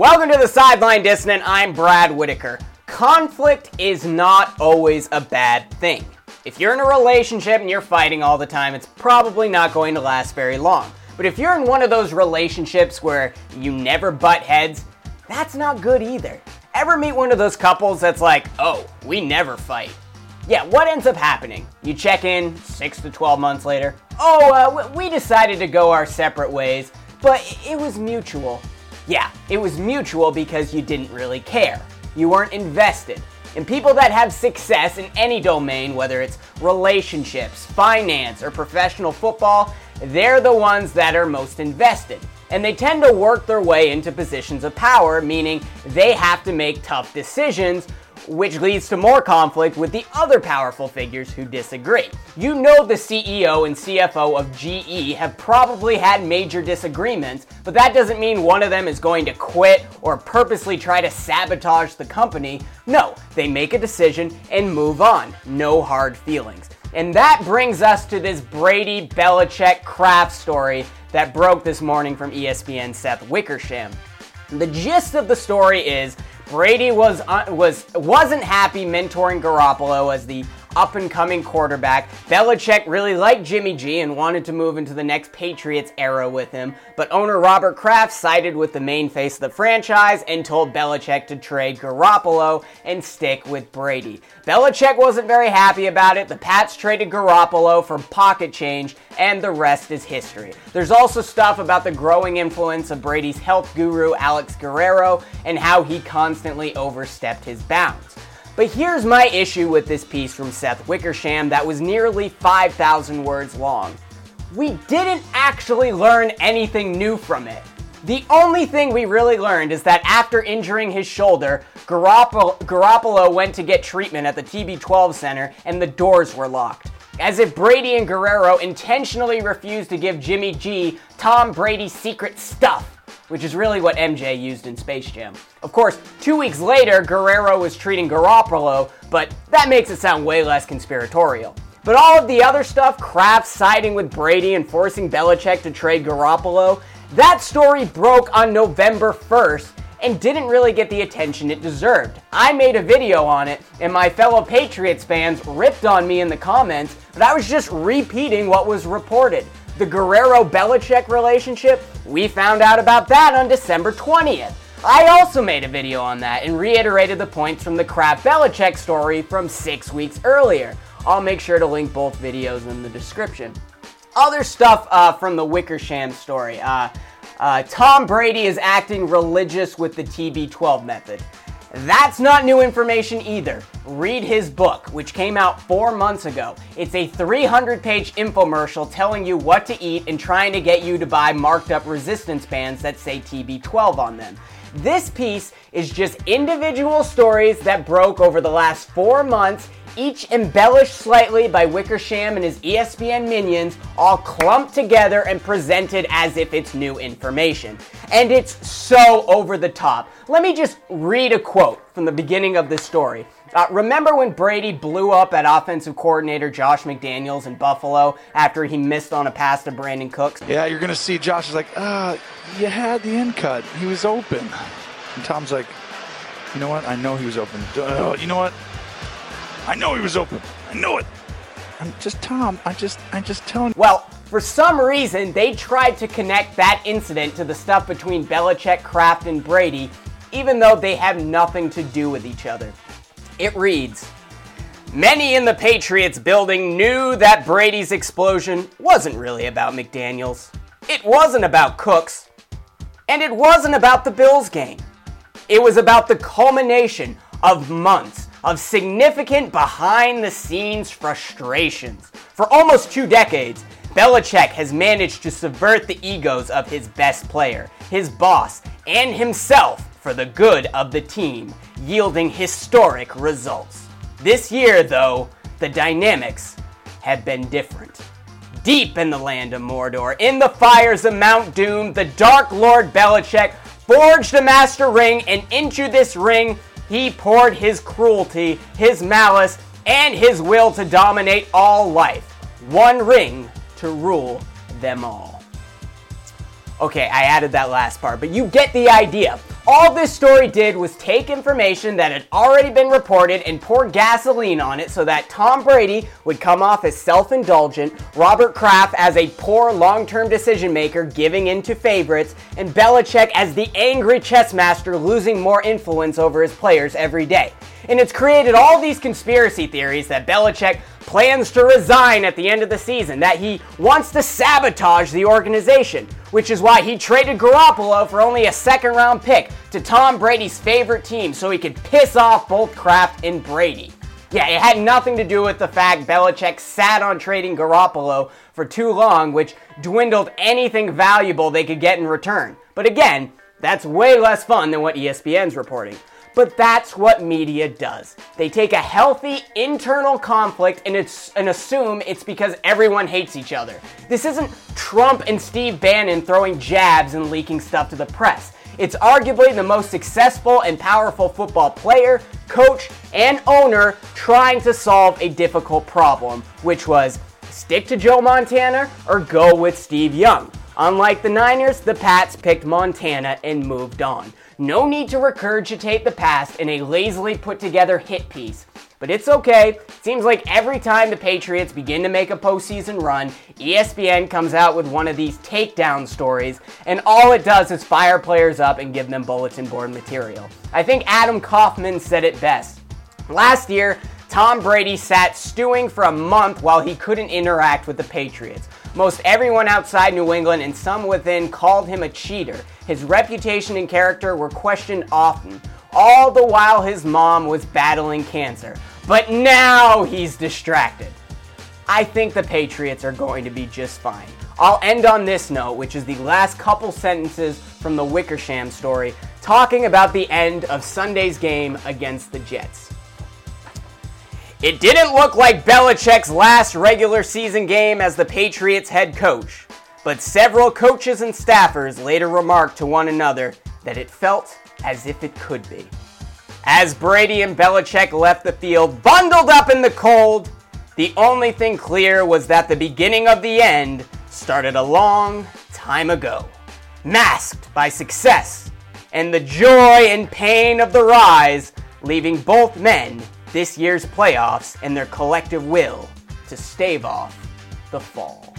Welcome to the Sideline Dissonant. I'm Brad Whitaker. Conflict is not always a bad thing. If you're in a relationship and you're fighting all the time, it's probably not going to last very long. But if you're in one of those relationships where you never butt heads, that's not good either. Ever meet one of those couples that's like, oh, we never fight? Yeah, what ends up happening? You check in 6 to 12 months later. Oh, uh, we decided to go our separate ways, but it was mutual. Yeah, it was mutual because you didn't really care. You weren't invested. And people that have success in any domain, whether it's relationships, finance, or professional football, they're the ones that are most invested. And they tend to work their way into positions of power, meaning they have to make tough decisions which leads to more conflict with the other powerful figures who disagree. You know the CEO and CFO of GE have probably had major disagreements, but that doesn't mean one of them is going to quit or purposely try to sabotage the company. No, they make a decision and move on. No hard feelings. And that brings us to this Brady Belichick Kraft story that broke this morning from ESPN Seth Wickersham. The gist of the story is Brady was uh, was wasn't happy mentoring Garoppolo as the up and coming quarterback. Belichick really liked Jimmy G and wanted to move into the next Patriots era with him, but owner Robert Kraft sided with the main face of the franchise and told Belichick to trade Garoppolo and stick with Brady. Belichick wasn't very happy about it. The Pats traded Garoppolo for pocket change, and the rest is history. There's also stuff about the growing influence of Brady's health guru Alex Guerrero and how he constantly overstepped his bounds. But here's my issue with this piece from Seth Wickersham that was nearly 5,000 words long. We didn't actually learn anything new from it. The only thing we really learned is that after injuring his shoulder, Garoppolo, Garoppolo went to get treatment at the TB12 Center and the doors were locked. As if Brady and Guerrero intentionally refused to give Jimmy G Tom Brady's secret stuff which is really what MJ used in Space Jam. Of course, two weeks later, Guerrero was treating Garoppolo, but that makes it sound way less conspiratorial. But all of the other stuff, Kraft siding with Brady and forcing Belichick to trade Garoppolo, that story broke on November 1st and didn't really get the attention it deserved. I made a video on it, and my fellow Patriots fans ripped on me in the comments, but I was just repeating what was reported. The Guerrero Belichick relationship, we found out about that on December 20th. I also made a video on that and reiterated the points from the Kraft Belichick story from six weeks earlier. I'll make sure to link both videos in the description. Other stuff uh, from the Wickersham story. Uh, uh, Tom Brady is acting religious with the TB12 method. That's not new information either. Read his book, which came out four months ago. It's a 300 page infomercial telling you what to eat and trying to get you to buy marked up resistance bands that say TB12 on them. This piece is just individual stories that broke over the last four months each embellished slightly by Wickersham and his ESPN minions, all clumped together and presented as if it's new information. And it's so over the top. Let me just read a quote from the beginning of this story. Uh, remember when Brady blew up at offensive coordinator Josh McDaniels in Buffalo after he missed on a pass to Brandin Cooks? Yeah, you're going to see Josh is like, uh, you had the end cut. He was open. And Tom's like, you know what? I know he was open. Uh, you know what? I know he was open. I know it. I'm just Tom. I just I just telling. Well, for some reason, they tried to connect that incident to the stuff between Belichick, Kraft, and Brady, even though they have nothing to do with each other. It reads. Many in the Patriots building knew that Brady's explosion wasn't really about McDaniels. It wasn't about Cooks. And it wasn't about the Bills game. It was about the culmination of months of significant behind the scenes frustrations. For almost two decades, Belichick has managed to subvert the egos of his best player, his boss, and himself for the good of the team, yielding historic results. This year, though, the dynamics have been different. Deep in the land of Mordor, in the fires of Mount Doom, the Dark Lord Belichick forged a master ring, and into this ring he poured his cruelty, his malice, and his will to dominate all life. One ring to rule them all. Okay, I added that last part, but you get the idea. All this story did was take information that had already been reported and pour gasoline on it so that Tom Brady would come off as self indulgent, Robert Kraft as a poor long term decision maker giving in to favorites, and Belichick as the angry chess master losing more influence over his players every day. And it's created all these conspiracy theories that Belichick plans to resign at the end of the season, that he wants to sabotage the organization, which is why he traded Garoppolo for only a second round pick to Tom Brady's favorite team so he could piss off both Kraft and Brady. Yeah, it had nothing to do with the fact Belichick sat on trading Garoppolo for too long, which dwindled anything valuable they could get in return. But again, that's way less fun than what ESPN's reporting. But that's what media does. They take a healthy internal conflict and, and, assume it's because everyone hates each other. This isn't Trump and Steve Bannon throwing jabs and leaking stuff to the press. It's arguably the most successful and powerful football player, coach, and owner trying to solve a difficult problem, which was stick to Joe Montana or go with Steve Young. Unlike the Niners, the Pats picked Montana and moved on. No need to regurgitate the past in a lazily put together hit piece. But it's okay. Seems like every time the Patriots begin to make a postseason run, ESPN comes out with one of these takedown stories, and all it does is fire players up and give them bulletin board material. I think Adam Kaufman said it best. Last year, Tom Brady sat stewing for a month while he couldn't interact with the Patriots. Most everyone outside New England and some within called him a cheater. His reputation and character were questioned often, all the while his mom was battling cancer. But now he's distracted. I think the Patriots are going to be just fine. I'll end on this note, which is the last couple sentences from the Wickersham story, talking about the end of Sunday's game against the Jets. It didn't look like Belichick's last regular season game as the Patriots head coach, but several coaches and staffers later remarked to one another that it felt as if it could be. As Brady and Belichick left the field, bundled up in the cold, the only thing clear was that the beginning of the end started a long time ago, masked by success and the joy and pain of the rise, leaving both men this year's playoffs and their collective will to stave off the fall.